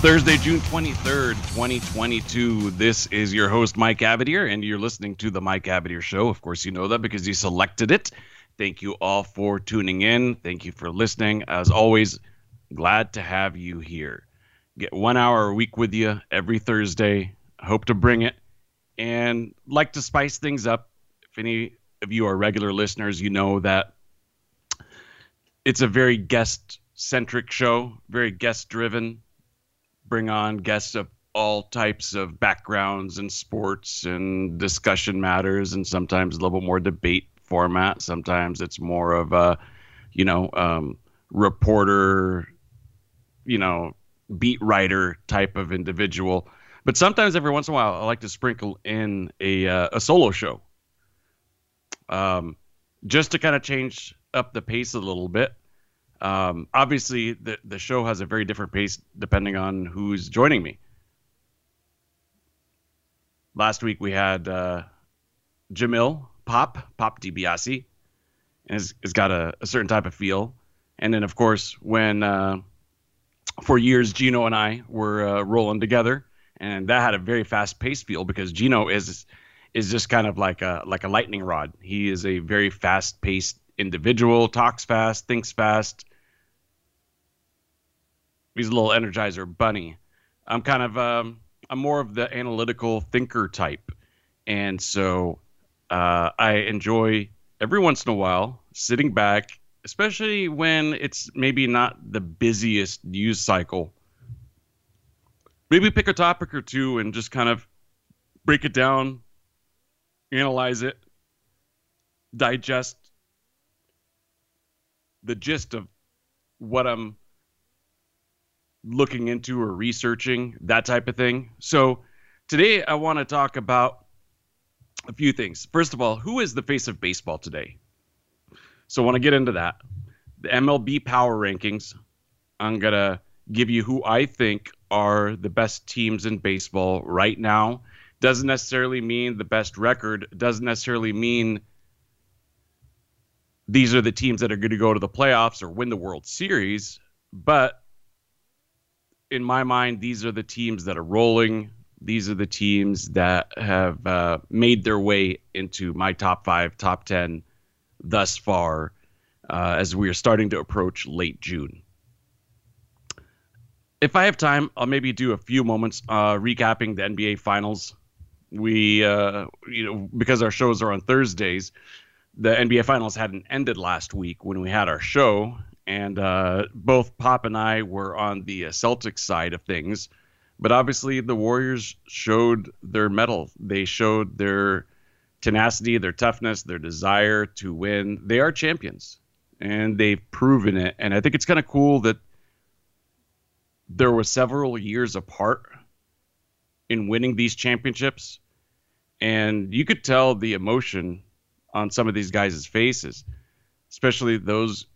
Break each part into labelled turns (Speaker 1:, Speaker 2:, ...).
Speaker 1: Thursday, June 23rd, 2022. This is your host, Mike Abadir, and you're listening to The Mike Abadir Show. Of course, you know that because you selected it. Thank you all for tuning in. Thank you for listening. As always, glad to have you here. Get one hour a week with you every Thursday. Hope to bring it. And like to spice things up. If any of you are regular listeners, you know that it's a very guest centric show, very guest driven bring on guests of all types of backgrounds and sports and discussion matters, and sometimes a little more debate format. Sometimes it's more of a, you know, um, reporter, you know, beat writer type of individual. But sometimes, every once in a while, I like to sprinkle in a uh, a solo show, um, just to kind of change up the pace a little bit. Um, obviously, the the show has a very different pace depending on who's joining me. Last week we had uh, Jamil Pop Pop DiBiase, and it's got a, a certain type of feel. And then of course when uh, for years Gino and I were uh, rolling together, and that had a very fast paced feel because Gino is is just kind of like a like a lightning rod. He is a very fast paced individual, talks fast, thinks fast, He's a little Energizer bunny. I'm kind of um, I'm more of the analytical thinker type, and so uh, I enjoy every once in a while sitting back, especially when it's maybe not the busiest news cycle. Maybe pick a topic or two and just kind of break it down, analyze it, digest the gist of what I'm looking into or researching, that type of thing. So today I want to talk about a few things. First of all, who is the face of baseball today? So when I get into that, the MLB power rankings, I'm going to give you who I think are the best teams in baseball right now. Doesn't necessarily mean the best record, doesn't necessarily mean these are the teams that are going to go to the playoffs or win the World Series, but in my mind, these are the teams that are rolling. These are the teams that have uh, made their way into my top five, top 10 thus far uh, as we are starting to approach late June. If I have time, I'll maybe do a few moments uh, recapping the NBA Finals. We, uh, you know, because our shows are on Thursdays, the NBA Finals hadn't ended last week when we had our show, and uh, both Pop and I were on the uh, Celtics side of things. But obviously, the Warriors showed their mettle. They showed their tenacity, their toughness, their desire to win. They are champions, and they've proven it. And I think it's kind of cool that there were several years apart in winning these championships. And you could tell the emotion on some of these guys' faces, especially those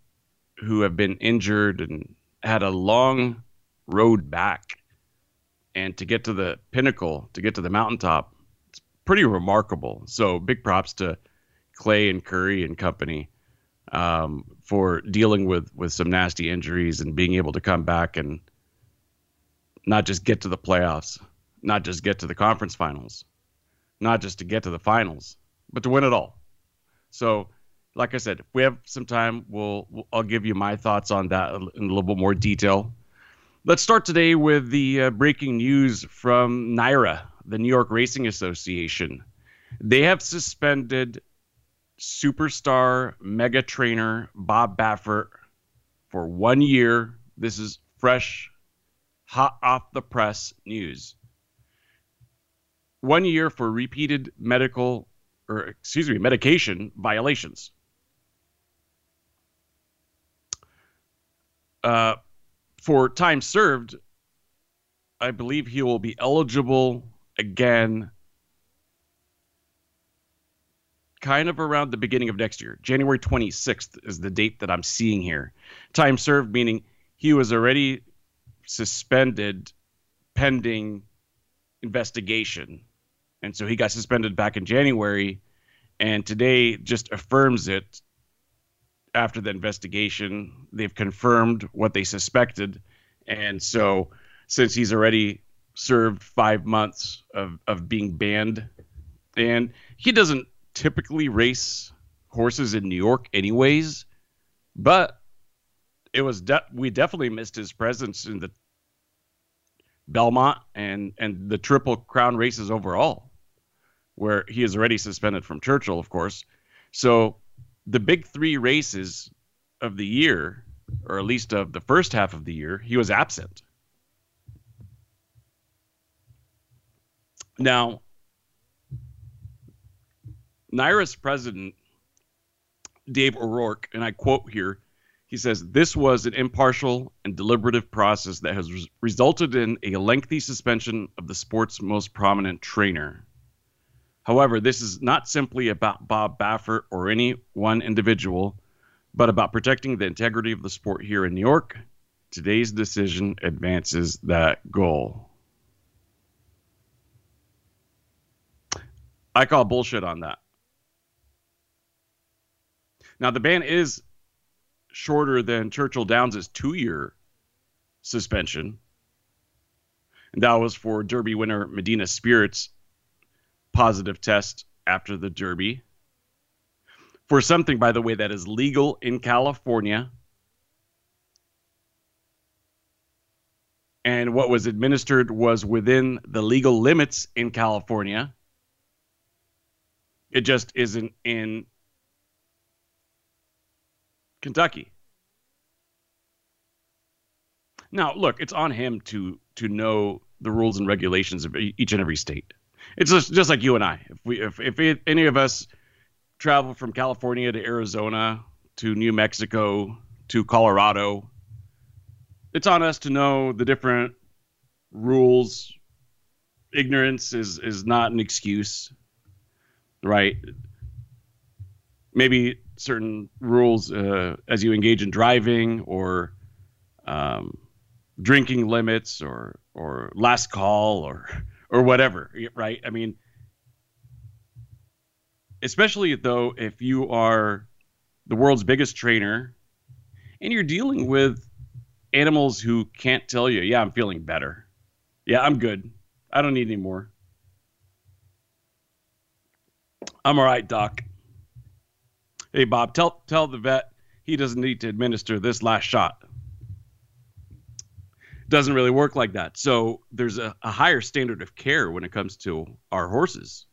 Speaker 1: who have been injured and had a long road back. And to get to the pinnacle, to get to the mountaintop, it's pretty remarkable. So big props to Klay and Curry and company um, for dealing with with some nasty injuries and being able to come back and not just get to the playoffs, not just get to the conference finals, not just to get to the finals, but to win it all. So like I said, we have some time, we'll, we'll, I'll give you my thoughts on that in a little bit more detail. Let's start today with the uh, breaking news from NYRA, the New York Racing Association. They have suspended superstar mega trainer Bob Baffert for one year. This is fresh, hot off the press news. One year for repeated medical, or excuse me, medication violations. uh, for time served, I believe he will be eligible again kind of around the beginning of next year. January 26th is the date that I'm seeing here. Time served, meaning he was already suspended pending investigation. And so he got suspended back in January. And today just affirms it after the investigation, they've confirmed what they suspected. And so, since he's already served five months of, of being banned, and he doesn't typically race horses in New York, anyways, but it was de- we definitely missed his presence in the Belmont and and the Triple Crown races overall, where he is already suspended from Churchill, of course. So the big three races of the year, or at least of the first half of the year, he was absent. Now, NYRA's president, Dave O'Rourke, and I quote here he says, This was an impartial and deliberative process that has res- resulted in a lengthy suspension of the sport's most prominent trainer. However, this is not simply about Bob Baffert or any one individual, but about protecting the integrity of the sport here in New York. Today's decision advances that goal. I call bullshit on that. Now, the ban is shorter than Churchill Downs' two year suspension. And that was for Derby winner Medina Spirit's positive test after the Derby for something, by the way, that is legal in California and what was administered was within the legal limits in California. It just isn't in Kentucky. Now, look, it's on him to to know the rules and regulations of each and every state it's just, just like you and I. If we if if it, any of us travel from California to Arizona to New Mexico to Colorado, it's on us to know the different rules. Ignorance is is not an excuse, right? Maybe certain rules uh, as you engage in driving or um, drinking limits or or last call or or whatever, right? I mean, especially though, if you are the world's biggest trainer and you're dealing with animals who can't tell you, yeah, I'm feeling better. Yeah, I'm good. I don't need any more. I'm all right, doc. Hey, Bob, tell tell the vet he doesn't need to administer this last shot doesn't really work like that. So there's a, a higher standard of care when it comes to our horses.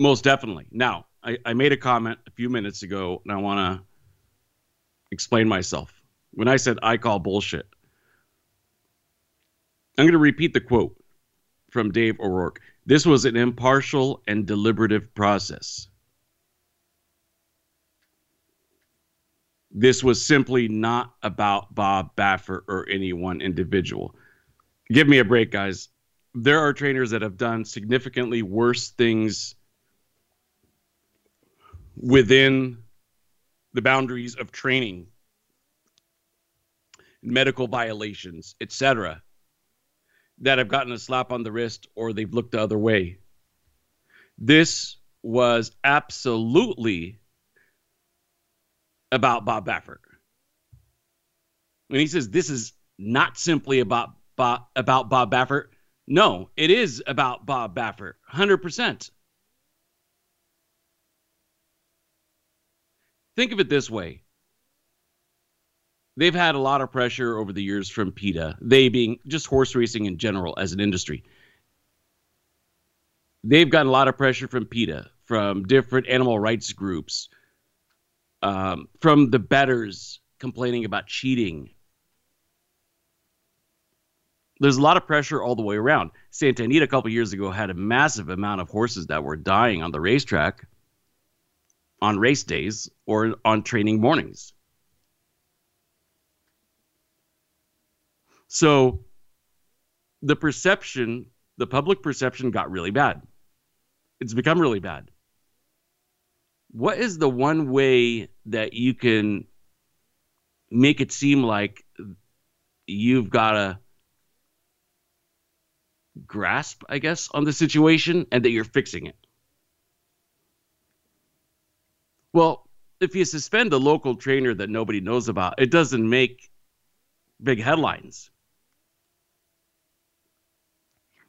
Speaker 1: Most definitely. Now, I, I made a comment a few minutes ago, and I want to explain myself. When I said I call bullshit, I'm going to repeat the quote from Dave O'Rourke. This was an impartial and deliberative process. This was simply not about Bob Baffert or any one individual. Give me a break, guys. There are trainers that have done significantly worse things within the boundaries of training, medical violations, etc., that have gotten a slap on the wrist or they've looked the other way. This was absolutely about Bob Baffert. When he says this is not simply about Bob, about Bob Baffert, no, it is about Bob Baffert, 100%. Think of it this way. They've had a lot of pressure over the years from PETA, they being just horse racing in general as an industry. They've gotten a lot of pressure from PETA, from different animal rights groups, um, from the bettors complaining about cheating. There's a lot of pressure all the way around. Santa Anita a couple years ago had a massive amount of horses that were dying on the racetrack on race days or on training mornings. So the perception, the public perception got really bad. It's become really bad what is the one way that you can make it seem like you've got a grasp, I guess, on the situation and that you're fixing it? Well, if you suspend a local trainer that nobody knows about, it doesn't make big headlines.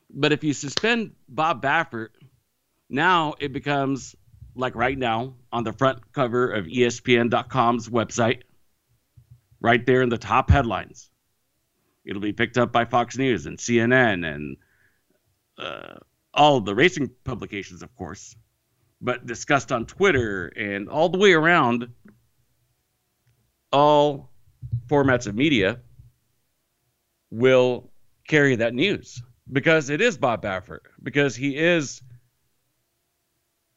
Speaker 1: But if you suspend Bob Baffert, now it becomes like right now on the front cover of ESPN.com's website, right there in the top headlines. It'll be picked up by Fox News and CNN and uh, all the racing publications, of course, but discussed on Twitter and all the way around all formats of media will carry that news because it is Bob Baffert, because he is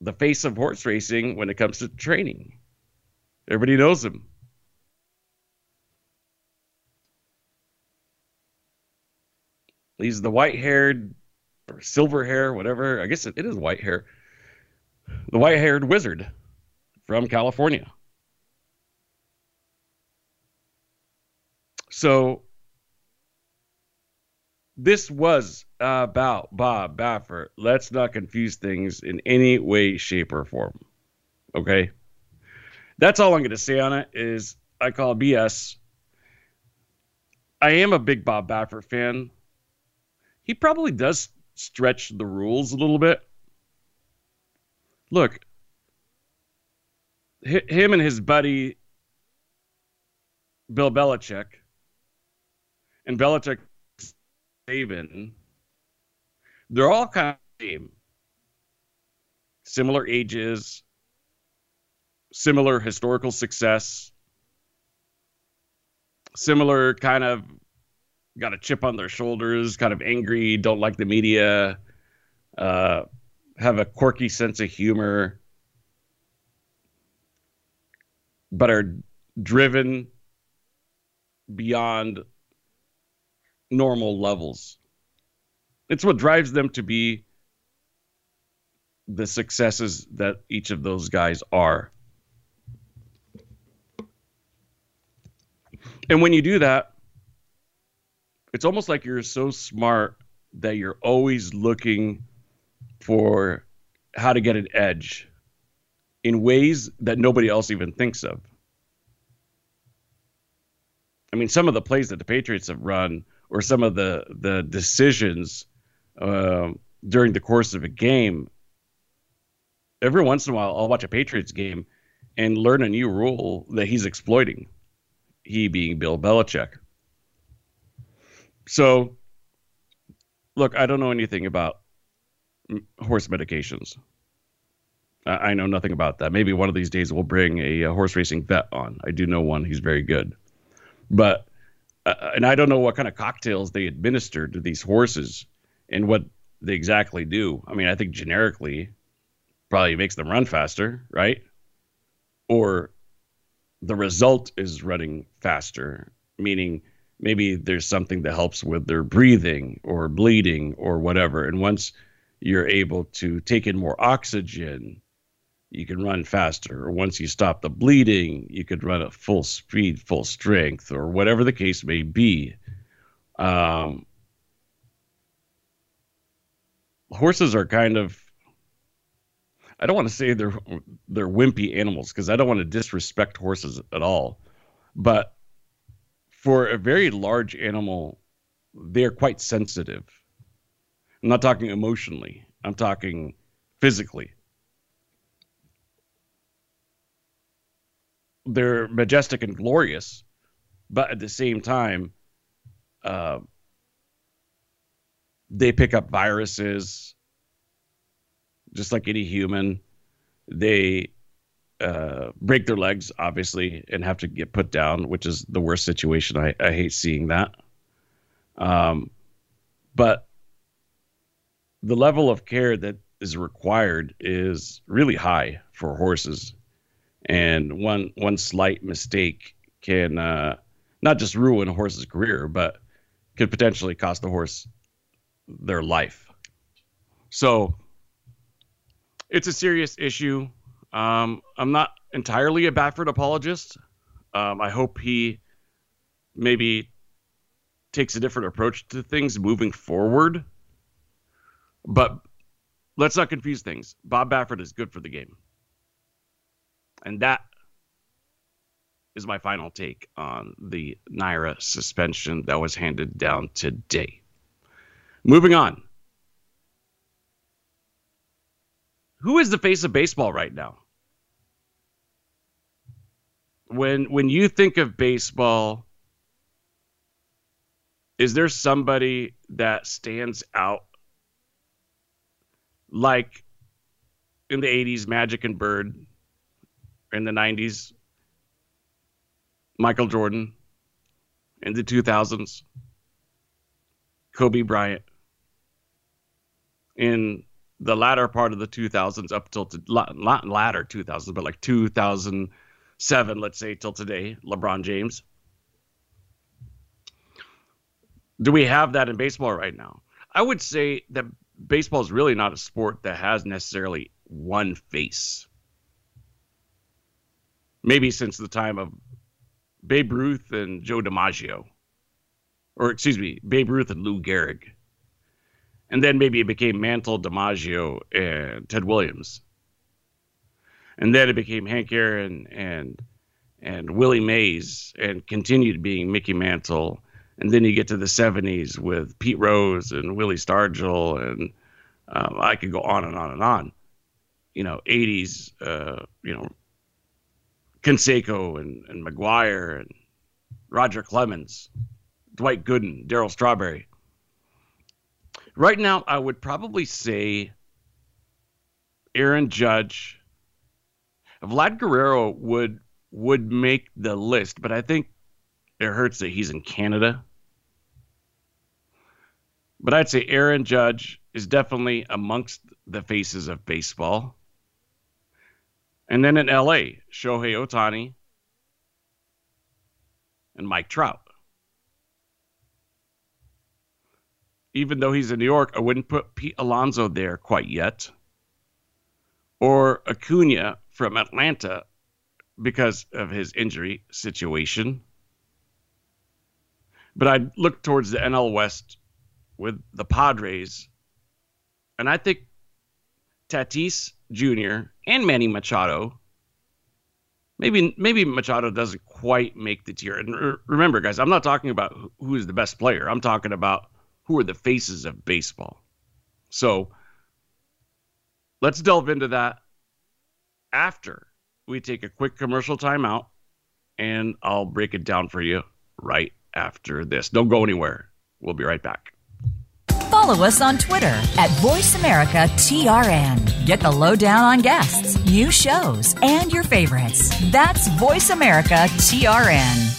Speaker 1: the face of horse racing when it comes to training. Everybody knows him. He's the white haired or silver hair, whatever. I guess it, it is white hair. The white haired wizard from California. So this was about Bob Baffert. Let's not confuse things in any way, shape, or form. Okay? That's all I'm going to say on it is I call BS. I am a big Bob Baffert fan. He probably does stretch the rules a little bit. Look, him and his buddy Bill Belichick, and Belichick Saban. They're all kind of same. Similar ages, similar historical success, similar kind of got a chip on their shoulders, kind of angry, don't like the media, uh, have a quirky sense of humor, but are driven beyond normal levels. It's what drives them to be the successes that each of those guys are. And when you do that, it's almost like you're so smart that you're always looking for how to get an edge in ways that nobody else even thinks of. I mean, some of the plays that the Patriots have run or some of the the decisions uh, during the course of a game. Every once in a while, I'll watch a Patriots game and learn a new rule that he's exploiting. He being Bill Belichick. So, look, I don't know anything about horse medications. I know nothing about that. Maybe one of these days we'll bring a, a horse racing vet on. I do know one. He's very good. But uh, and I don't know what kind of cocktails they administer to these horses and what they exactly do. I mean, I think generically probably makes them run faster, right? Or the result is running faster, meaning maybe there's something that helps with their breathing or bleeding or whatever. And once you're able to take in more oxygen you can run faster. Or once you stop the bleeding, you could run at full speed, full strength, or whatever the case may be. Um, horses are kind of I don't want to say they're they're wimpy animals because I don't want to disrespect horses at all, but for a very large animal, they're quite sensitive. I'm not talking emotionally. I'm talking physically. they're majestic and glorious, but at the same time, uh, they pick up viruses, just like any human. They uh, break their legs, obviously, and have to get put down, which is the worst situation. I, I hate seeing that. Um, but the level of care that is required is really high for horses and one one slight mistake can uh, not just ruin a horse's career, but could potentially cost the horse their life. So it's a serious issue. Um, I'm not entirely a Baffert apologist. Um, I hope he maybe takes a different approach to things moving forward. But let's not confuse things. Bob Baffert is good for the game. And that is my final take on the NYRA suspension that was handed down today. Moving on. Who is the face of baseball right now? When when you think of baseball, is there somebody that stands out like in the 80s Magic and Bird in the 90s, Michael Jordan in the 2000s, Kobe Bryant in the latter part of the 2000s up till the not latter 2000s, but like 2007, let's say till today, LeBron James. Do we have that in baseball right now? I would say that baseball is really not a sport that has necessarily one face maybe since the time of Babe Ruth and Joe DiMaggio, or excuse me, Babe Ruth and Lou Gehrig. And then maybe it became Mantle, DiMaggio, and Ted Williams. And then it became Hank Aaron and and Willie Mays, and continued being Mickey Mantle. And then you get to the 70s with Pete Rose and Willie Stargell, and um, I could go on and on and on. You know, 80s, uh, you know, Canseco and, and McGwire and Roger Clemens, Dwight Gooden, Darryl Strawberry. Right now, I would probably say Aaron Judge. Vlad Guerrero would would make the list, but I think it hurts that he's in Canada. But I'd say Aaron Judge is definitely amongst the faces of baseball. And then in LA, Shohei Ohtani and Mike Trout. Even though he's in New York, I wouldn't put Pete Alonso there quite yet. Or Acuna from Atlanta because of his injury situation. But I'd look towards the NL West with the Padres. And I think Tatis Jr. and Manny Machado. Maybe maybe Machado doesn't quite make the tier. And re- remember, guys, I'm not talking about who is the best player. I'm talking about who are the faces of baseball. So let's delve into that after we take a quick commercial timeout, and I'll break it down for you right after this. Don't go anywhere. We'll be right back
Speaker 2: follow us on Twitter at VoiceAmericaTRN. Get the lowdown on guests, new shows, and your favorites. That's VoiceAmericaTRN.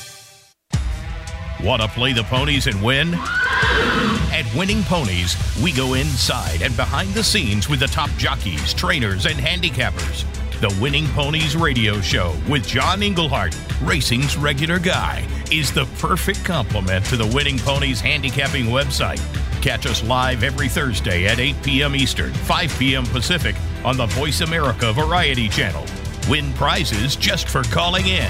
Speaker 3: Want to play the ponies and win? At Winning Ponies, we go inside and behind the scenes with the top jockeys, trainers, and handicappers. The Winning Ponies radio show with John Englehart, racing's regular guy, is the perfect complement to the Winning Ponies handicapping website Catch us live every Thursday at 8 p.m. Eastern, 5 p.m. Pacific on the Voice America Variety Channel. Win prizes just for calling in.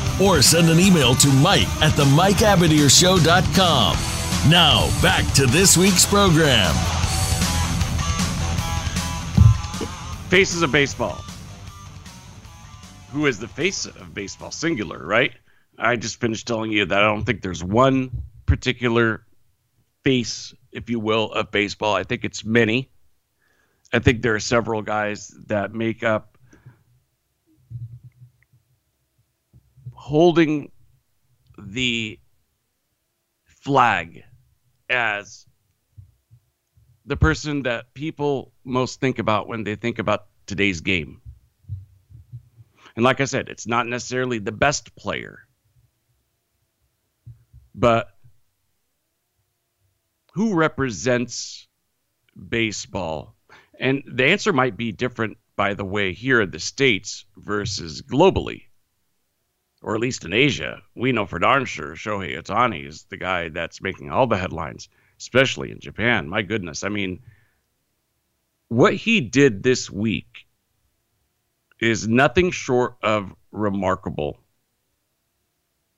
Speaker 3: or send an email to Mike at the MikeAbadirShow.com. Now, back to this week's program.
Speaker 1: Faces of Baseball. Who is the face of baseball? Singular, right? I just finished telling you that I don't think there's one particular face, if you will, of baseball. I think it's many. I think there are several guys that make up holding the flag as the person that people most think about when they think about today's game. And like I said, it's not necessarily the best player, but who represents baseball? And the answer might be different, by the way, here in the States versus globally or at least in Asia, we know for darn sure Shohei Ohtani is the guy that's making all the headlines, especially in Japan. My goodness. I mean, what he did this week is nothing short of remarkable.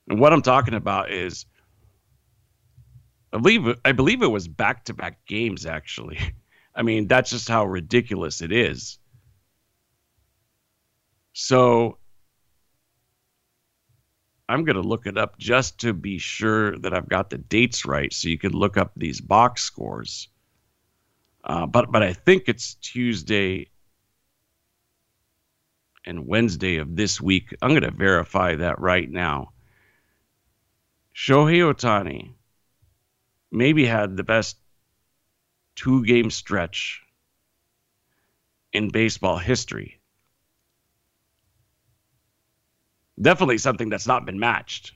Speaker 1: And what I'm talking about is I believe I believe it was back to back games actually. I mean, that's just how ridiculous it is. So I'm going to look it up just to be sure that I've got the dates right, so you can look up these box scores. Uh, but but I think it's Tuesday and Wednesday of this week. I'm going to verify that right now. Shohei Ohtani maybe had the best two game stretch in baseball history. Definitely something that's not been matched.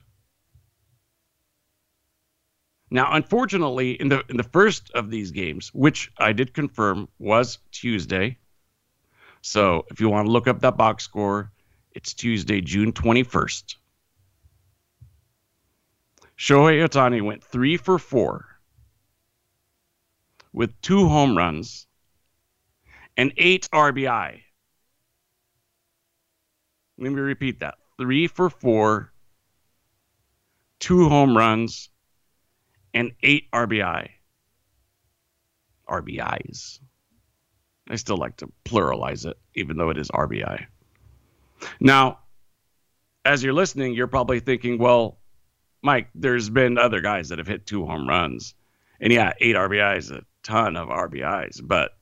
Speaker 1: Now, unfortunately, in the in the first of these games, which I did confirm was Tuesday. So if you want to look up that box score, it's Tuesday, June 21st. Shohei Ohtani went three for four with two home runs and eight RBI. Let me repeat that three for four, two home runs, and eight RBI. RBIs. I still like to pluralize it, even though it is RBI. Now, as you're listening, you're probably thinking, well, Mike, there's been other guys that have hit two home runs. And yeah, eight RBIs, a ton of RBIs, but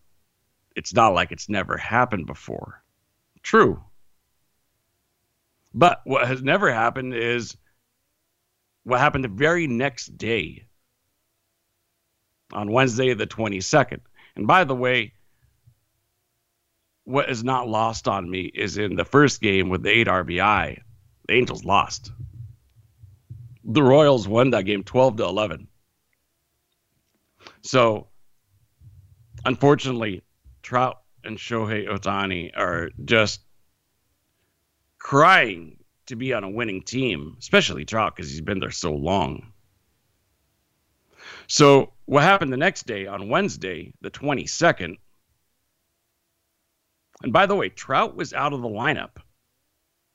Speaker 1: it's not like it's never happened before. True. But what has never happened is what happened the very next day on Wednesday, the 22nd. And by the way, what is not lost on me is in the first game with the eight RBI, the Angels lost. The Royals won that game 12 to 11. So, unfortunately, Trout and Shohei Ohtani are just crying to be on a winning team, especially Trout because he's been there so long. So, what happened the next day on Wednesday, the 22nd? And by the way, Trout was out of the lineup.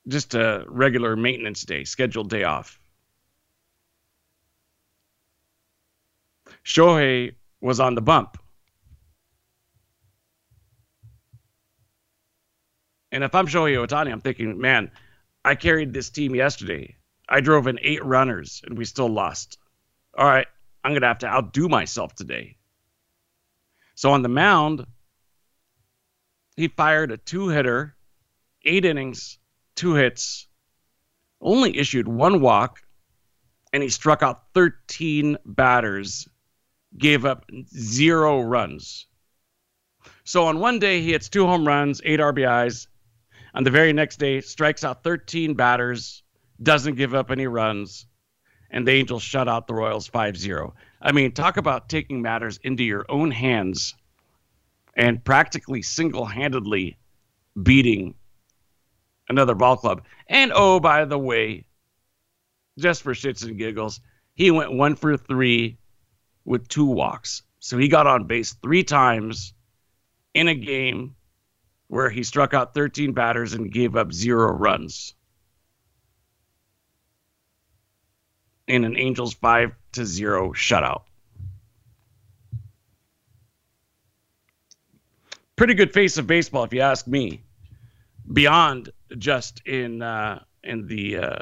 Speaker 1: Just a regular maintenance day, scheduled day off. Shohei was on the bump. And if I'm Shohei Ohtani, I'm thinking, man, I carried this team yesterday. I drove in eight runners and we still lost. All right, I'm going to have to outdo myself today. So on the mound, he fired a two hitter, eight innings, two hits, only issued one walk, and he struck out 13 batters, gave up zero runs. So on one day, he hits two home runs, eight RBIs, on the very next day, strikes out 13 batters, doesn't give up any runs, and the Angels shut out the Royals 5 0. I mean, talk about taking matters into your own hands and practically single handedly beating another ball club. And oh, by the way, just for shits and giggles, he went one for three with two walks. So he got on base three times in a game where he struck out 13 batters and gave up zero runs in an Angels 5 to 0 shutout. Pretty good face of baseball, if you ask me, beyond just in, uh, in the uh,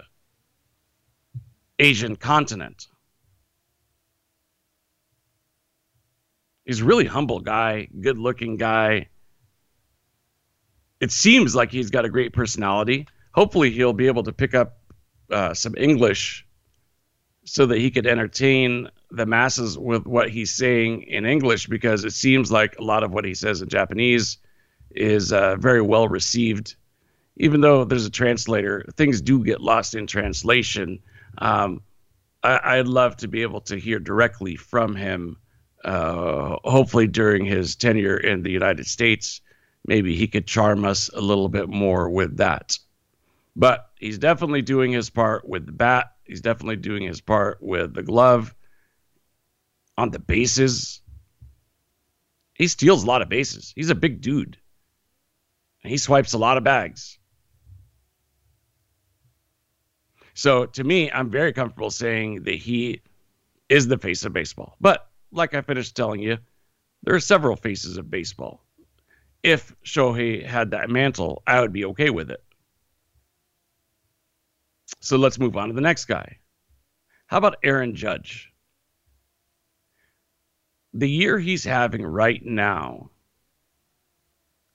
Speaker 1: Asian continent. He's a really humble guy, good looking guy it seems like he's got a great personality. Hopefully, he'll be able to pick up uh, some English so that he could entertain the masses with what he's saying in English because it seems like a lot of what he says in Japanese is uh, very well received. Even though there's a translator, things do get lost in translation. Um, I, would love to be able to hear directly from him, uh, hopefully during his tenure in the United States, maybe he could charm us a little bit more with that. But he's definitely doing his part with the bat. He's definitely doing his part with the glove. On the bases, he steals a lot of bases. He's a big dude. He swipes a lot of bags. So to me, I'm very comfortable saying that he is the face of baseball. But like I finished telling you, there are several faces of baseball if Shohei had that mantle, I would be okay with it. So let's move on to the next guy. How about Aaron Judge? The year he's having right now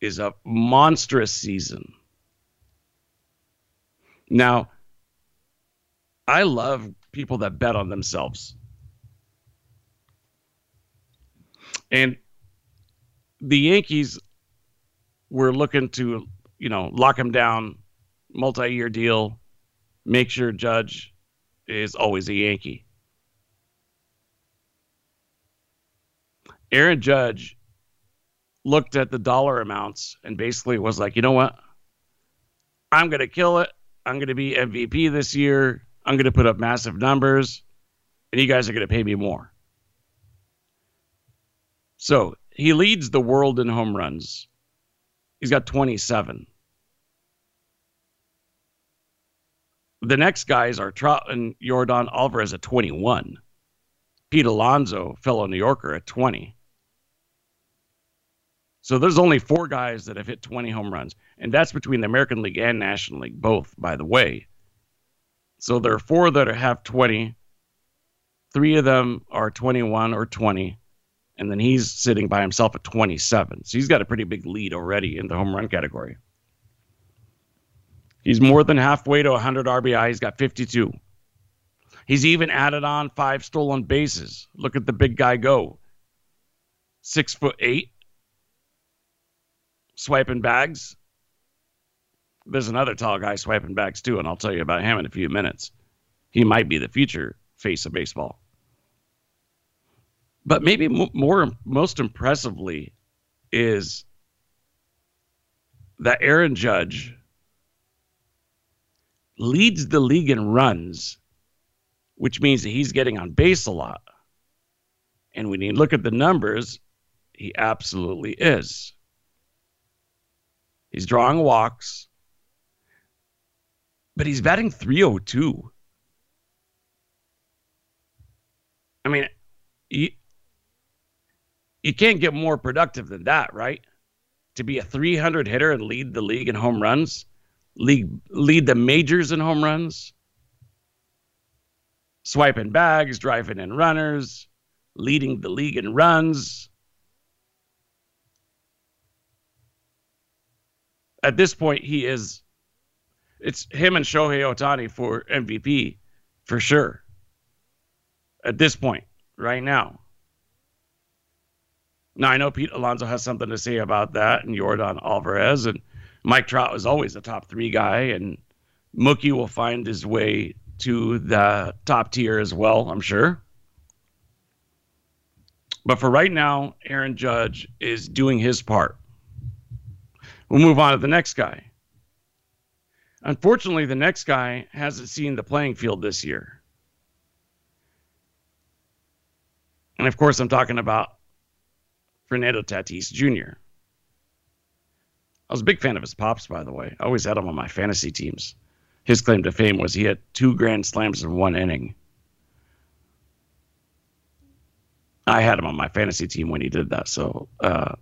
Speaker 1: is a monstrous season. Now, I love people that bet on themselves. And the Yankees we're looking to, you know, lock him down, multi-year deal, make sure Judge is always a Yankee. Aaron Judge looked at the dollar amounts and basically was like, you know what? I'm going to kill it. I'm going to be MVP this year. I'm going to put up massive numbers, and you guys are going to pay me more. So he leads the world in home runs He's got 27. The next guys are Trout and Jordan Alvarez at 21. Pete Alonso, fellow New Yorker, at 20. So there's only four guys that have hit 20 home runs, and that's between the American League and National League, both, by the way. So there are four that are, have 20. Three of them are 21 or 20 and then he's sitting by himself at 27. So he's got a pretty big lead already in the home run category. He's more than halfway to 100 RBI. He's got 52. He's even added on five stolen bases. Look at the big guy go. Six foot eight, swiping bags. There's another tall guy swiping bags too, and I'll tell you about him in a few minutes. He might be the future face of baseball. But maybe more most impressively is that Aaron Judge leads the league in runs, which means that he's getting on base a lot. And when you look at the numbers, he absolutely is. He's drawing walks, but he's batting 302. I mean, you can't get more productive than that, right? To be a 300 hitter and lead the league in home runs, league lead the majors in home runs, swiping bags, driving in runners, leading the league in runs. At this point, he is. It's him and Shohei Ohtani for MVP for sure. At this point, right now. Now I know Pete Alonso has something to say about that, and Jordan Alvarez and Mike Trout is always a top three guy, and Mookie will find his way to the top tier as well, I'm sure. But for right now, Aaron Judge is doing his part. We'll move on to the next guy. Unfortunately, the next guy hasn't seen the playing field this year. And of course, I'm talking about Fernando Tatis Jr. I was a big fan of his pops, by the way. I always had him on my fantasy teams. His claim to fame was he had two grand slams in one inning. I had him on my fantasy team when he did that, so uh,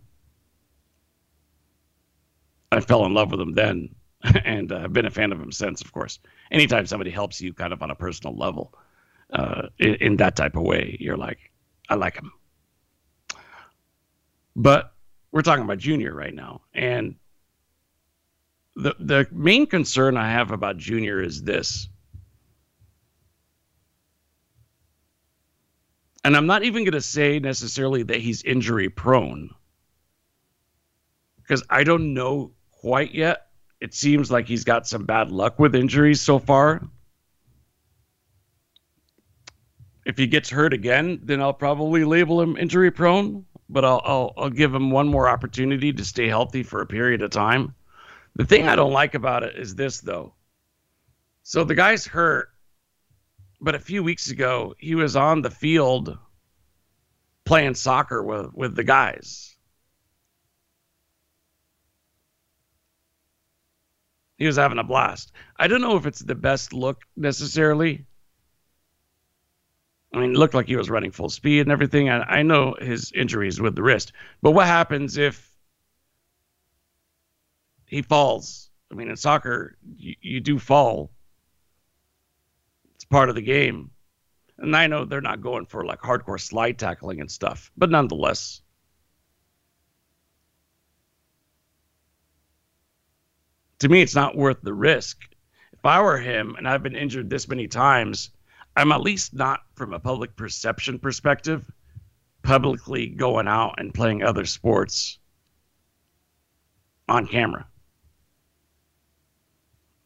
Speaker 1: I fell in love with him then, and I've been a fan of him since. Of course, anytime somebody helps you, kind of on a personal level, uh, in, in that type of way, you're like, I like him. But we're talking about Junior right now. And the the main concern I have about Junior is this. And I'm not even going to say necessarily that he's injury prone because I don't know quite yet. It seems like he's got some bad luck with injuries so far. If he gets hurt again, then I'll probably label him injury prone but I'll, I'll I'll give him one more opportunity to stay healthy for a period of time. The thing I don't like about it is this though. So the guy's hurt, but a few weeks ago he was on the field playing soccer with with the guys. He was having a blast. I don't know if it's the best look necessarily I mean, it looked like he was running full speed and everything. I, I know his injuries with the wrist, but what happens if he falls? I mean, in soccer, you, you do fall. It's part of the game. And I know they're not going for like hardcore slide tackling and stuff, but nonetheless. To me, it's not worth the risk. If I were him and I've been injured this many times, I'm at least not from a public perception perspective publicly going out and playing other sports on camera.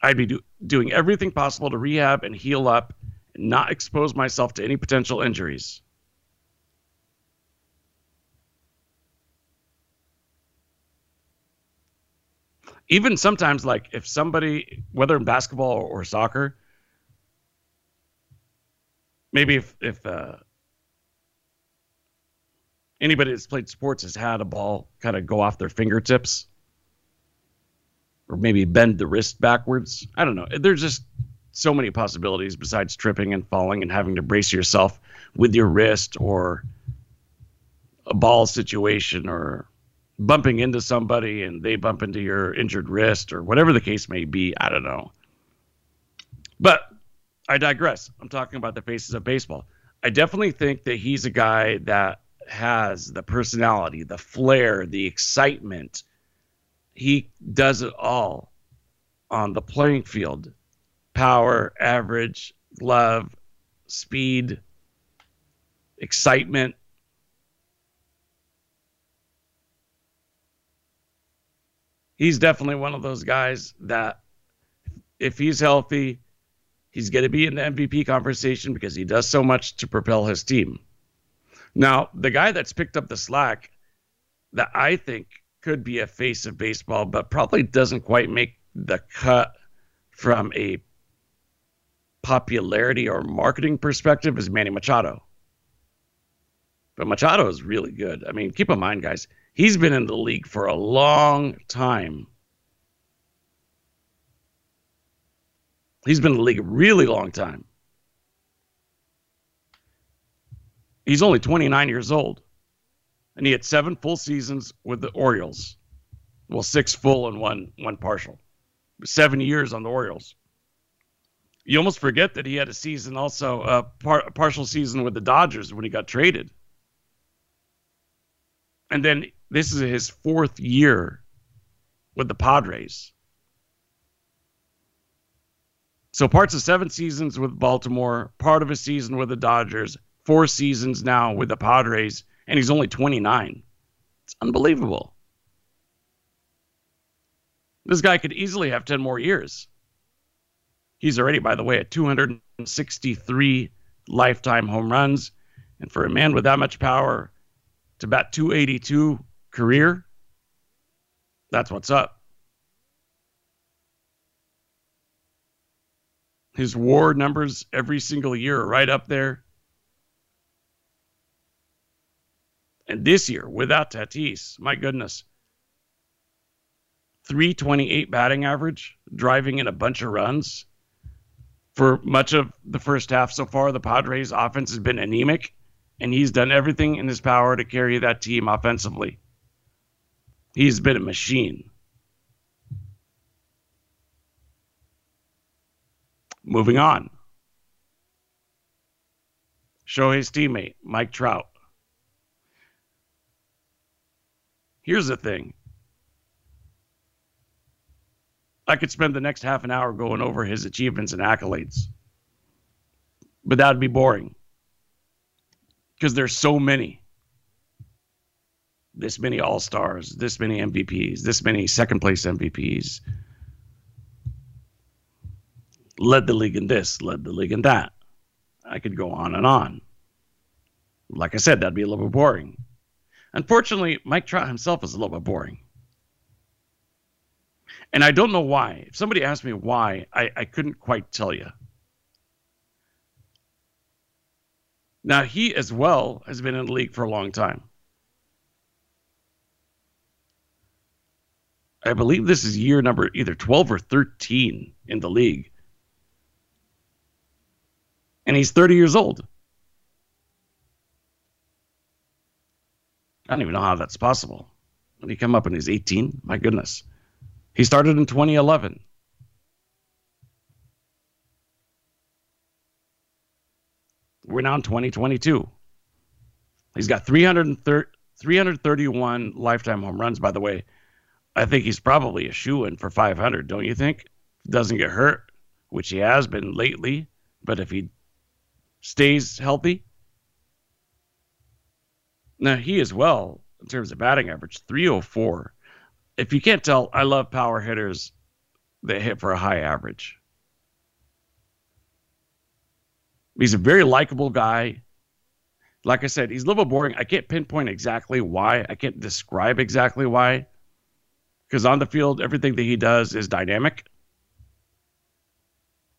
Speaker 1: I'd be do- doing everything possible to rehab and heal up and not expose myself to any potential injuries. Even sometimes, like if somebody, whether in basketball or, or soccer, maybe if if uh, anybody that's played sports has had a ball kind of go off their fingertips or maybe bend the wrist backwards. I don't know. There's just so many possibilities besides tripping and falling and having to brace yourself with your wrist or a ball situation or bumping into somebody and they bump into your injured wrist or whatever the case may be. I don't know. But I digress. I'm talking about the faces of baseball. I definitely think that he's a guy that has the personality, the flair, the excitement. He does it all on the playing field power, average, love, speed, excitement. He's definitely one of those guys that if he's healthy, He's going to be in the MVP conversation because he does so much to propel his team. Now, the guy that's picked up the slack that I think could be a face of baseball, but probably doesn't quite make the cut from a popularity or marketing perspective is Manny Machado. But Machado is really good. I mean, keep in mind, guys, he's been in the league for a long time. He's been in the league a really long time. He's only 29 years old, and he had seven full seasons with the Orioles. Well, six full and one one partial. Seven years on the Orioles. You almost forget that he had a season, also a, par- a partial season with the Dodgers when he got traded. And then this is his fourth year with the Padres. So parts of seven seasons with Baltimore, part of a season with the Dodgers, four seasons now with the Padres, and he's only 29. It's unbelievable. This guy could easily have 10 more years. He's already, by the way, at 263 lifetime home runs. And for a man with that much power to bat 282 career, that's what's up. His war numbers every single year are right up there. And this year, without Tatis, my goodness, 328 batting average, driving in a bunch of runs. For much of the first half so far, the Padres' offense has been anemic, and he's done everything in his power to carry that team offensively. He's been a machine. Moving on. Shohei's teammate, Mike Trout. Here's the thing. I could spend the next half an hour going over his achievements and accolades, but that would be boring because there's so many. This many All Stars, this many MVPs, this many second place MVPs, led the league in this, led the league in that. I could go on and on. Like I said, that'd be a little bit boring. Unfortunately, Mike Trout himself is a little bit boring. And I don't know why. If somebody asked me why, I, I couldn't quite tell you. Now, he as well has been in the league for a long time. I believe this is year number either 12 or 13 in the league and he's 30 years old. I don't even know how that's possible. When he come up and he's 18, my goodness. He started in 2011. We're now in 2022. He's got 331 lifetime home runs, by the way. I think he's probably a shoe in for 500, don't you think? Doesn't get hurt, which he has been lately. But if he stays healthy. Now he as well in terms of batting average, 304. If you can't tell, I love power hitters that hit for a high average. He's a very likable guy. Like I said, he's a little boring. I can't pinpoint exactly why. I can't describe exactly why. Because on the field, everything that he does is dynamic.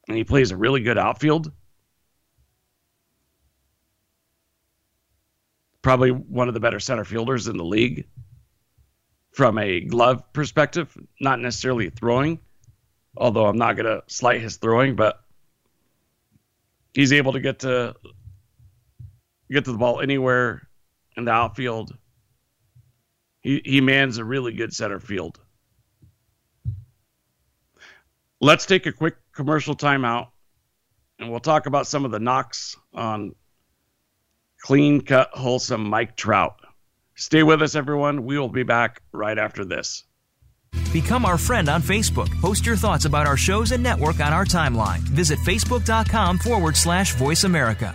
Speaker 1: And he plays a really good outfield. probably one of the better center fielders in the league from a glove perspective, not necessarily throwing, although I'm not going to slight his throwing, but he's able to get to get to the ball anywhere in the outfield. He he mans a really good center field. Let's take a quick commercial timeout and we'll talk about some of the knocks on clean cut, wholesome Mike Trout. Stay with us, everyone. We will be back right after this.
Speaker 3: Become our friend on Facebook. Post your thoughts about our shows and network on our timeline. Visit facebook.com forward slash voice America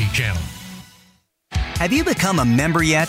Speaker 3: Variety Channel.
Speaker 4: Have you become a member yet?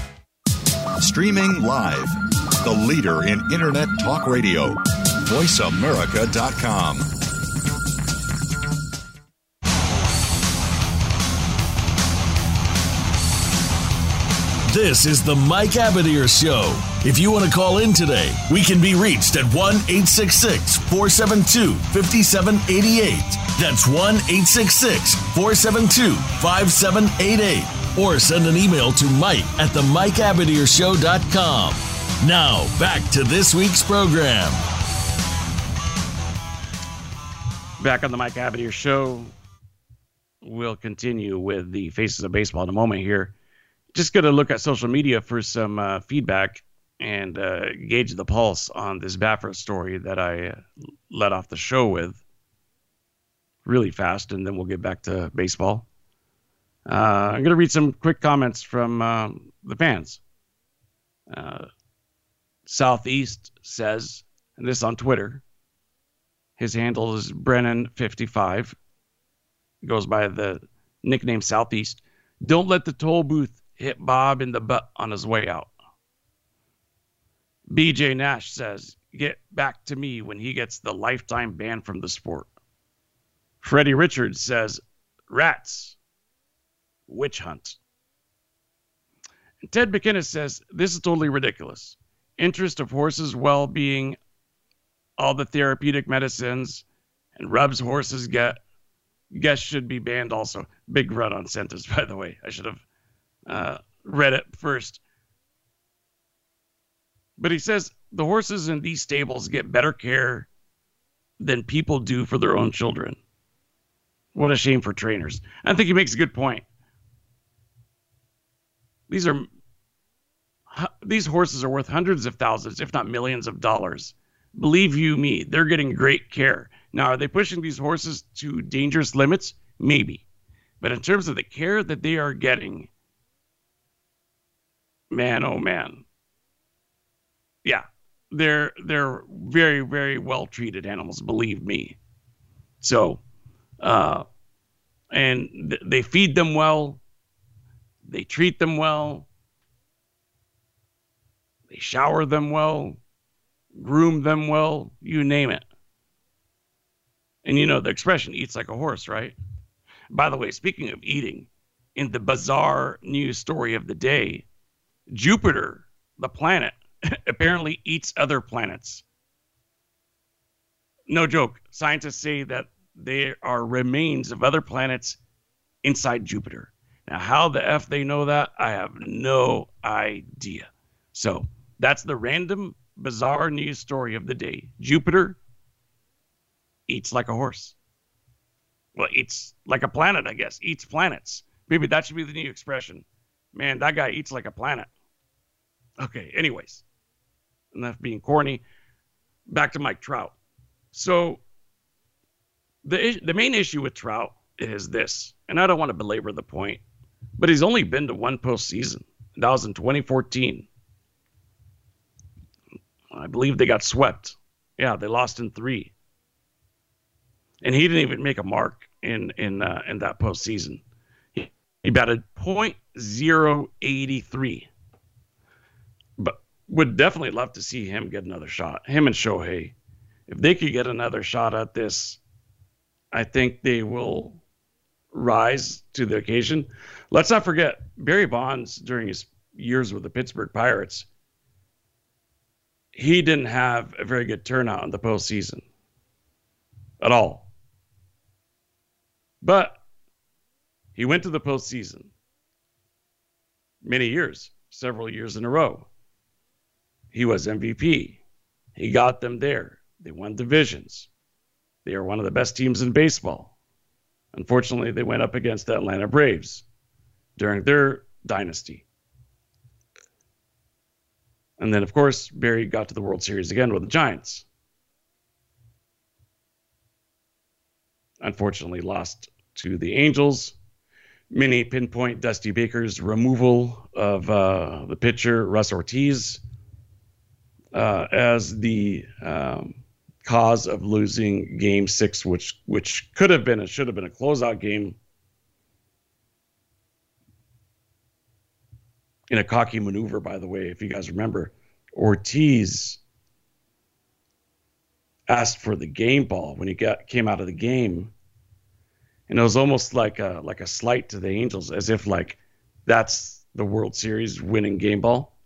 Speaker 3: Streaming live. The leader in Internet talk radio. VoiceAmerica.com. This is the Mike Abadir Show. If you want to call in today, we can be reached at 1 866 472 5788. That's 1 866 472 5788 or send an email to Mike at the MikeAbadirShow.com. Now, back to this week's program.
Speaker 1: Back on the Mike Abadir Show. We'll continue with the faces of baseball in a moment here. Just going to look at social media for some uh, feedback and uh, gauge the pulse on this Baffert story that I uh, let off the show with really fast, and then we'll get back to baseball. Uh, I'm going to read some quick comments from uh, the fans. Uh, Southeast says, and this on Twitter. His handle is Brennan55. Goes by the nickname Southeast. Don't let the toll booth hit Bob in the butt on his way out. BJ Nash says, Get back to me when he gets the lifetime ban from the sport. Freddie Richards says, Rats, witch hunt. And Ted McKinnis says this is totally ridiculous. Interest of horses' well being, all the therapeutic medicines, and rubs horses get. Guests should be banned also. Big run on sentence, by the way. I should have uh, read it first. But he says the horses in these stables get better care than people do for their own children. What a shame for trainers. I think he makes a good point. These are these horses are worth hundreds of thousands, if not millions of dollars. Believe you me, they're getting great care. Now, are they pushing these horses to dangerous limits? Maybe. But in terms of the care that they are getting, man, oh man. Yeah, they're they're very very well treated animals believe me so uh and th- they feed them well they treat them well. They shower them well, groom them well, you name it. And you know the expression eats like a horse, right? By the way, speaking of eating, in the bizarre news story of the day, Jupiter, the planet, apparently eats other planets. No joke. Scientists say that there are remains of other planets inside Jupiter. Now, how the F they know that, I have no idea. So that's the random, bizarre news story of the day. Jupiter eats like a horse. Well, eats like a planet, I guess. Eats planets. Maybe that should be the new expression. Man, that guy eats like a planet. Okay, anyways, enough being corny. Back to Mike Trout. So the the main issue with Trout is this, and I don't want to belabor the point but he's only been to one postseason. That was in 2014. I believe they got swept. Yeah, they lost in three, and he didn't even make a mark in in uh, in that postseason. He, he batted .083, but would definitely love to see him get another shot. Him and Shohei, if they could get another shot at this, I think they will rise to the occasion. Let's not forget Barry Bonds during his years with the Pittsburgh Pirates. He didn't have a very good turnout in the postseason at all. But he went to the postseason many years, several years in a row. He was MVP. He got them there. They won divisions. They are one of the best teams in baseball. Unfortunately, they went up against the Atlanta Braves during their dynasty. And then, of course, Barry got to the World Series again with the Giants. Unfortunately, lost to the Angels. Many pinpoint Dusty Baker's removal of uh, the pitcher Russ Ortiz uh, as the um, cause of losing game six, which which could have been and should have been a closeout game in a cocky maneuver, by the way, if you guys remember. Ortiz asked for the game ball when he got came out of the game. And it was almost like a like a slight to the Angels, as if like that's the World Series winning game ball.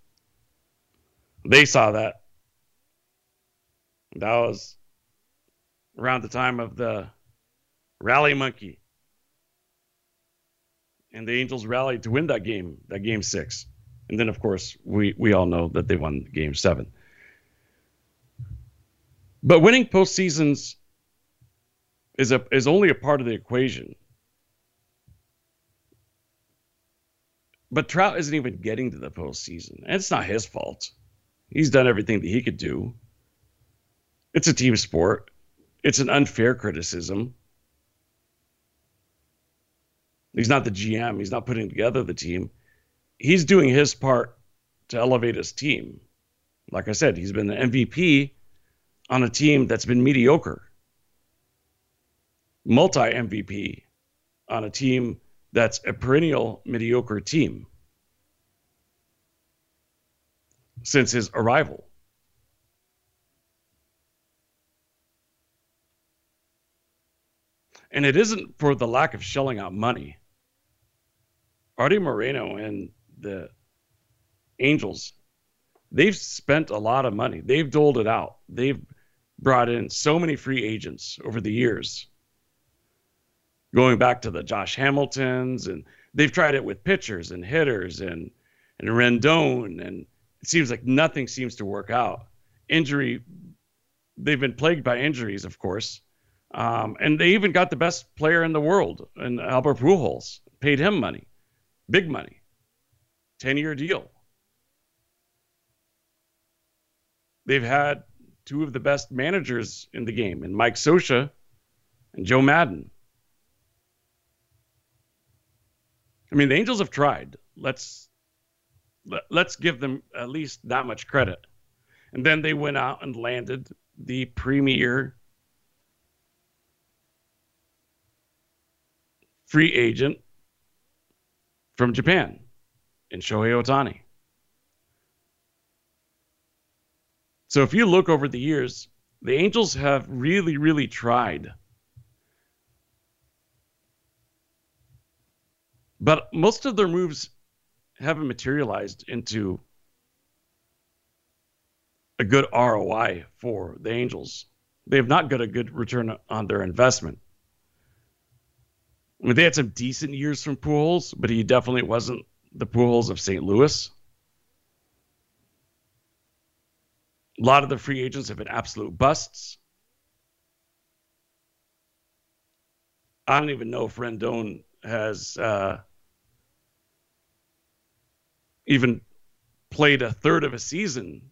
Speaker 1: They saw that that was around the time of the rally monkey. And the Angels rallied to win that game, that game six. And then, of course, we, we all know that they won game seven. But winning postseasons is a is only a part of the equation. But Trout isn't even getting to the postseason. And it's not his fault. He's done everything that he could do. It's a team sport. It's an unfair criticism. He's not the GM. He's not putting together the team. He's doing his part to elevate his team. Like I said, he's been the MVP on a team that's been mediocre, multi MVP on a team that's a perennial mediocre team since his arrival. And it isn't for the lack of shelling out money. Artie Moreno and the Angels, they've spent a lot of money. They've doled it out. They've brought in so many free agents over the years. Going back to the Josh Hamiltons, and they've tried it with pitchers and hitters and and Rendon, and it seems like nothing seems to work out. Injury, they've been plagued by injuries, of course. Um, and they even got the best player in the world, and Albert Pujols, paid him money, big money, 10 year deal. They've had two of the best managers in the game, and Mike Scioscia and Joe Maddon. I mean, the Angels have tried. Let's let, us let us give them at least that much credit. And then they went out and landed the premier free agent from Japan in Shohei Ohtani. So if you look over the years, the Angels have really, really tried. But most of their moves haven't materialized into a good ROI for the Angels. They have not got a good return on their investment. I mean, they had some decent years from Pujols, but he definitely wasn't the Pujols of St. Louis. A lot of the free agents have been absolute busts. I don't even know if Rendon has uh, even played a third of a season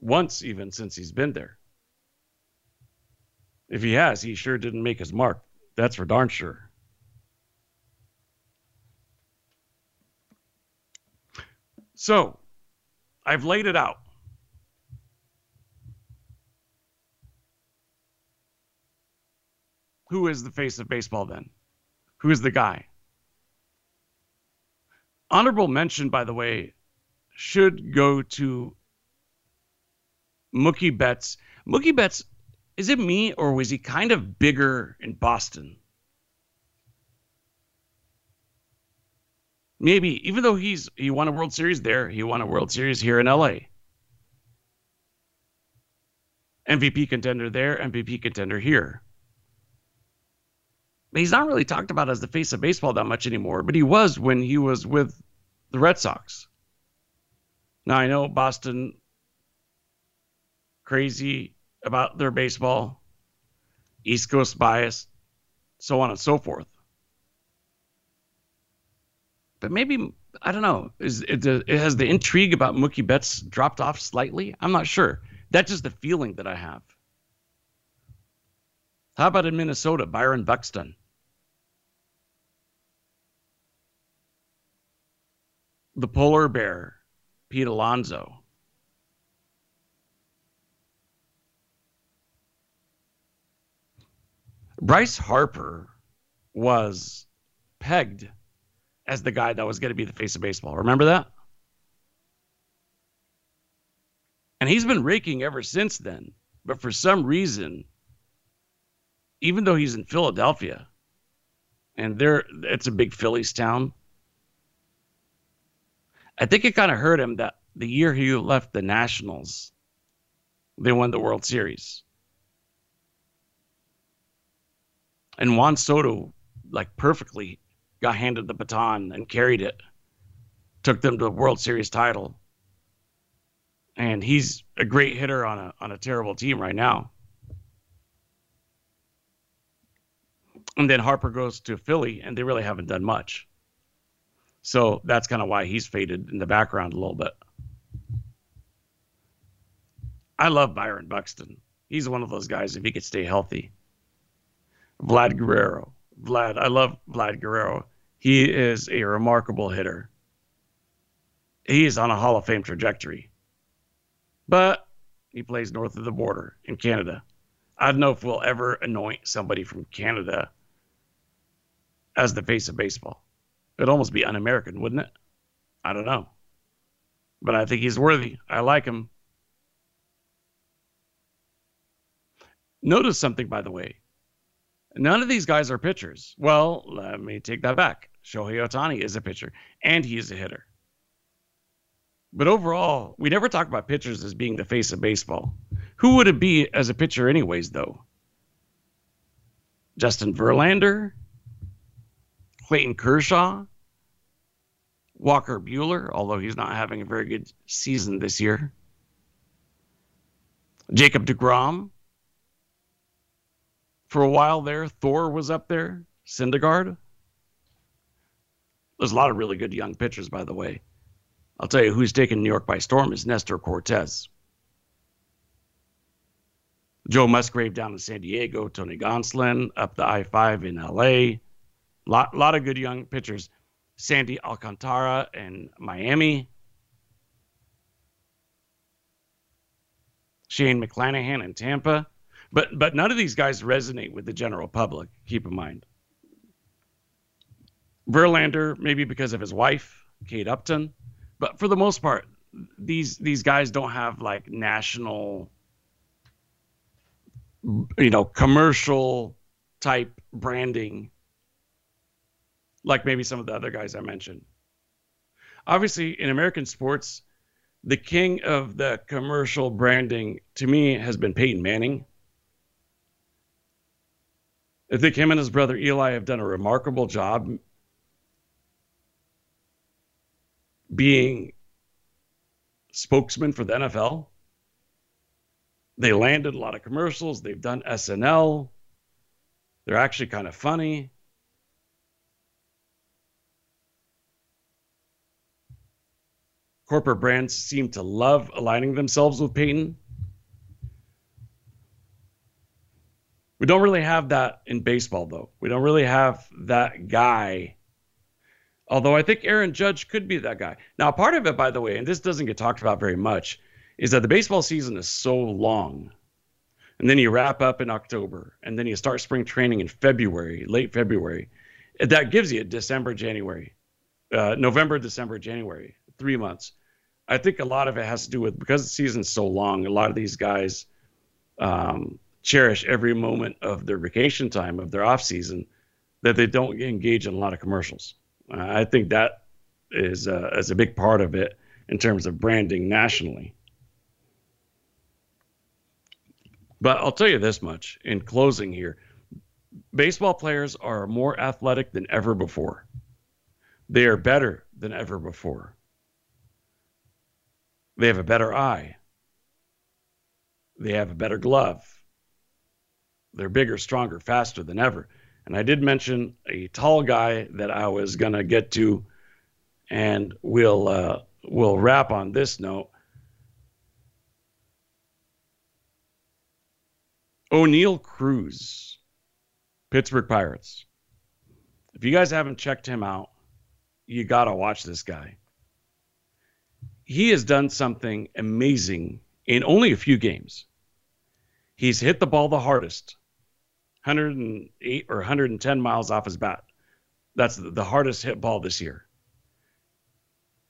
Speaker 1: once, even since he's been there. If he has, he sure didn't make his mark. That's for darn sure. So I've laid it out. Who is the face of baseball then? Who is the guy? Honorable mention, by the way, should go to Mookie Betts. Mookie Betts, is it me or was he kind of bigger in Boston? maybe even though he's he won a World Series there, he won a World Series here in LA. MVP contender there, MVP contender here. He's not really talked about as the face of baseball that much anymore, but he was when he was with the Red Sox. Now I know Boston crazy about their baseball, East Coast bias, so on and so forth but maybe I don't know. Is it, it has the intrigue about Mookie Betts dropped off slightly? I'm not sure. That's just the feeling that I have. How about in Minnesota, Byron Buxton? The polar bear, Pete Alonso, Bryce Harper was pegged as the guy that was going to be the face of baseball. Remember that? And he's been raking ever since then. But for some reason, even though he's in Philadelphia, and there it's a big Phillies town, I think it kind of hurt him that the year he left the Nationals, they won the World Series. And Juan Soto, like perfectly got handed the baton and carried it, took them to a World Series title. And he's a great hitter on a on a terrible team right now. And then Harper goes to Philly, and they really haven't done much. So that's kind of why he's faded in the background a little bit. I love Byron Buxton. He's one of those guys if he could stay healthy. Vlad Guerrero. Vlad, I love Vlad Guerrero. He is a remarkable hitter. He is on a Hall of Fame trajectory. But he plays north of the border in Canada. I don't know if we'll ever anoint somebody from Canada as the face of baseball. It'd almost be un American, wouldn't it? I don't know. But I think he's worthy. I like him. Notice something, by the way. None of these guys are pitchers. Well, let me take that back. Shohei Ohtani is a pitcher and he is a hitter. But overall, we never talk about pitchers as being the face of baseball. Who would it be as a pitcher, anyways, though? Justin Verlander, Clayton Kershaw, Walker Buehler, although he's not having a very good season this year, Jacob DeGrom. For a while there, Thor was up there, Syndergaard. There's a lot of really good young pitchers, by the way. I'll tell you who's taken New York by storm is Nestor Cortes. Joe Musgrove down in San Diego, Tony Gonsolin up the I 5 in LA. Lot, lot of good young pitchers. Sandy Alcantara in Miami. Shane McClanahan in Tampa. But but none of these guys resonate with the general public, keep in mind. Verlander, maybe because of his wife, Kate Upton, but for the most part, these these guys don't have like national, you know, commercial type branding like maybe some of the other guys I mentioned. Obviously, in American sports, the king of the commercial branding to me has been Peyton Manning. I think him and his brother Eli have done a remarkable job being spokesman for the NFL. They landed a lot of commercials. They've done SNL. They're actually kind of funny. Corporate brands seem to love aligning themselves with Peyton. We don't really have that in baseball, though. We don't really have that guy Although I think Aaron Judge could be that guy. Now, part of it, by the way, and this doesn't get talked about very much, is that the baseball season is so long. And then you wrap up in October, and then you start spring training in February, late February. That gives you December, January, uh, November, December, January, three months. I think a lot of it has to do with because the season's so long, a lot of these guys um, cherish every moment of their vacation time, of their off season, that they don't engage in a lot of commercials. I think that is uh, is a big part of it in terms of branding nationally. But I'll tell you this much in closing here. Baseball players are more athletic than ever before. They are better than ever before. They have a better eye. They have a better glove. They're bigger, stronger, faster than ever. And I did mention a tall guy that I was going to get to, and we'll, uh, we'll wrap on this note. Oneil Cruz, Pittsburgh Pirates. If you guys haven't checked him out, you got to watch this guy. He has done something amazing in only a few games. He's hit the ball the hardest 108 or 110 miles off his bat. That's the hardest hit ball this year.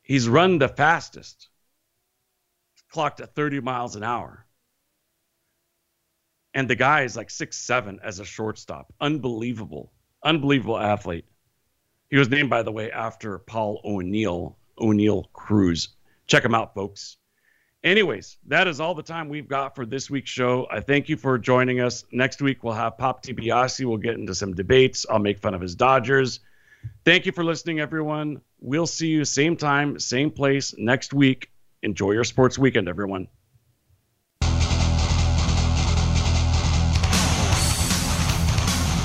Speaker 1: He's run the fastest, clocked at 30 miles an hour. And the guy is like six seven as a shortstop. Unbelievable. Unbelievable athlete. He was named, by the way, after Paul O'Neill, Oneil Cruz. Check him out, folks. Anyways, that is all the time we've got for this week's show. I thank you for joining us. Next week, we'll have Pop DiBiase. We'll get into some debates. I'll make fun of his Dodgers. Thank you for listening, everyone. We'll see you same time, same place next week. Enjoy your sports weekend, everyone.